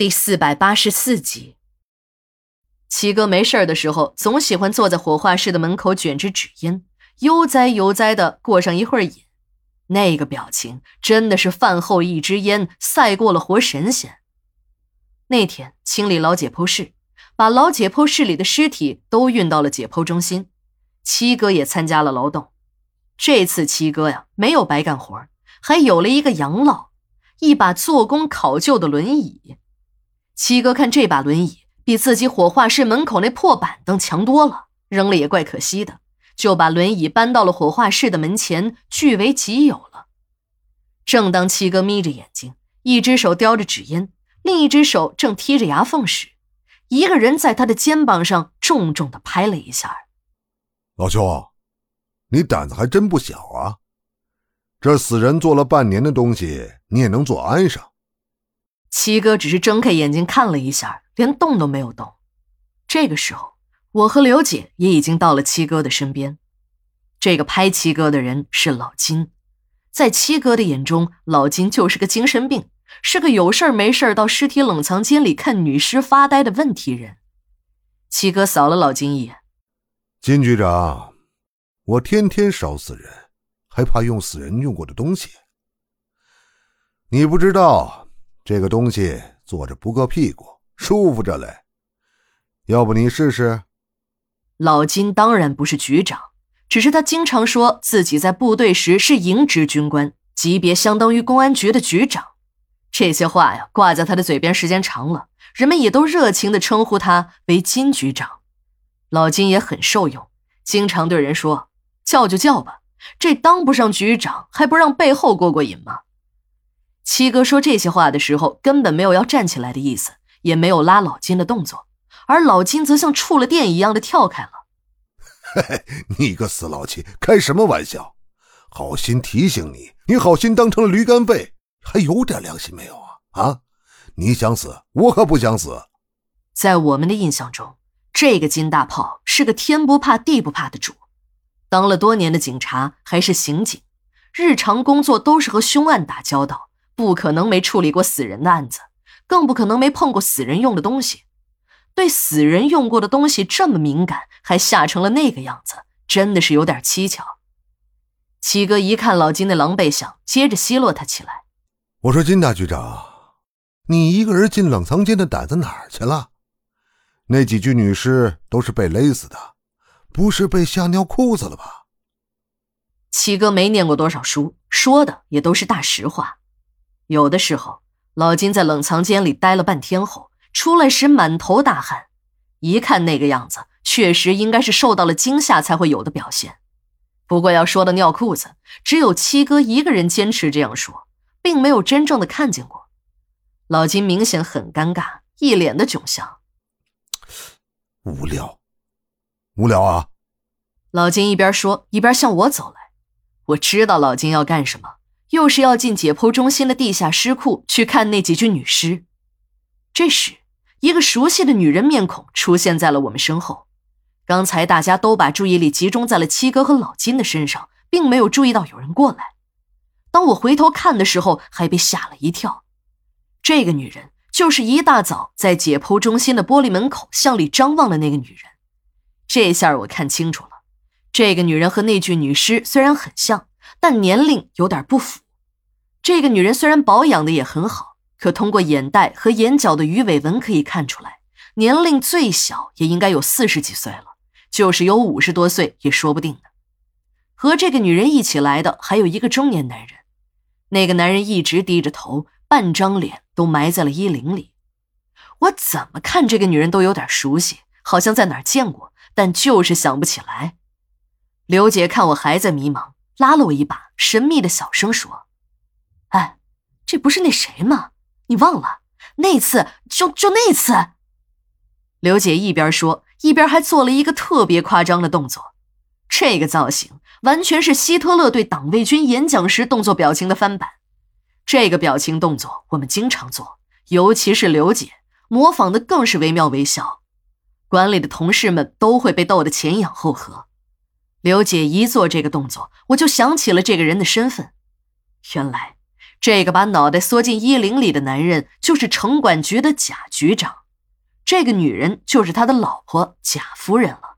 第四百八十四集，七哥没事儿的时候，总喜欢坐在火化室的门口卷着纸烟，悠哉悠哉的过上一会儿瘾。那个表情真的是饭后一支烟，赛过了活神仙。那天清理老解剖室，把老解剖室里的尸体都运到了解剖中心，七哥也参加了劳动。这次七哥呀，没有白干活，还有了一个养老，一把做工考究的轮椅。七哥看这把轮椅比自己火化室门口那破板凳强多了，扔了也怪可惜的，就把轮椅搬到了火化室的门前，据为己有了。正当七哥眯着眼睛，一只手叼着纸烟，另一只手正剔着牙缝时，一个人在他的肩膀上重重的拍了一下。老兄，你胆子还真不小啊！这死人做了半年的东西，你也能做安上？七哥只是睁开眼睛看了一下，连动都没有动。这个时候，我和刘姐也已经到了七哥的身边。这个拍七哥的人是老金，在七哥的眼中，老金就是个精神病，是个有事没事到尸体冷藏间里看女尸发呆的问题人。七哥扫了老金一眼：“金局长，我天天烧死人，还怕用死人用过的东西？你不知道。”这个东西坐着不硌屁股，舒服着嘞。要不你试试？老金当然不是局长，只是他经常说自己在部队时是营职军官，级别相当于公安局的局长。这些话呀，挂在他的嘴边时间长了，人们也都热情地称呼他为金局长。老金也很受用，经常对人说：“叫就叫吧，这当不上局长，还不让背后过过瘾吗？”七哥说这些话的时候，根本没有要站起来的意思，也没有拉老金的动作，而老金则像触了电一样的跳开了。嘿嘿，你个死老七，开什么玩笑？好心提醒你，你好心当成了驴肝肺，还有点良心没有啊？啊，你想死，我可不想死。在我们的印象中，这个金大炮是个天不怕地不怕的主，当了多年的警察，还是刑警，日常工作都是和凶案打交道。不可能没处理过死人的案子，更不可能没碰过死人用的东西。对死人用过的东西这么敏感，还吓成了那个样子，真的是有点蹊跷。七哥一看老金那狼狈相，接着奚落他起来：“我说金大局长，你一个人进冷藏间的胆子哪儿去了？那几具女尸都是被勒死的，不是被吓尿裤子了吧？”七哥没念过多少书，说的也都是大实话。有的时候，老金在冷藏间里待了半天后，出来时满头大汗，一看那个样子，确实应该是受到了惊吓才会有的表现。不过要说到尿裤子，只有七哥一个人坚持这样说，并没有真正的看见过。老金明显很尴尬，一脸的窘相。无聊，无聊啊！老金一边说，一边向我走来。我知道老金要干什么。又是要进解剖中心的地下尸库去看那几具女尸。这时，一个熟悉的女人面孔出现在了我们身后。刚才大家都把注意力集中在了七哥和老金的身上，并没有注意到有人过来。当我回头看的时候，还被吓了一跳。这个女人就是一大早在解剖中心的玻璃门口向里张望的那个女人。这下我看清楚了，这个女人和那具女尸虽然很像。但年龄有点不符。这个女人虽然保养的也很好，可通过眼袋和眼角的鱼尾纹可以看出来，年龄最小也应该有四十几岁了，就是有五十多岁也说不定呢。和这个女人一起来的还有一个中年男人，那个男人一直低着头，半张脸都埋在了衣领里。我怎么看这个女人都有点熟悉，好像在哪儿见过，但就是想不起来。刘姐看我还在迷茫。拉了我一把，神秘的小声说：“哎，这不是那谁吗？你忘了那次？就就那次。”刘姐一边说，一边还做了一个特别夸张的动作。这个造型完全是希特勒对党卫军演讲时动作表情的翻版。这个表情动作我们经常做，尤其是刘姐模仿的更是惟妙惟肖，管理的同事们都会被逗得前仰后合。刘姐一做这个动作，我就想起了这个人的身份。原来，这个把脑袋缩进衣领里的男人就是城管局的贾局长，这个女人就是他的老婆贾夫人了。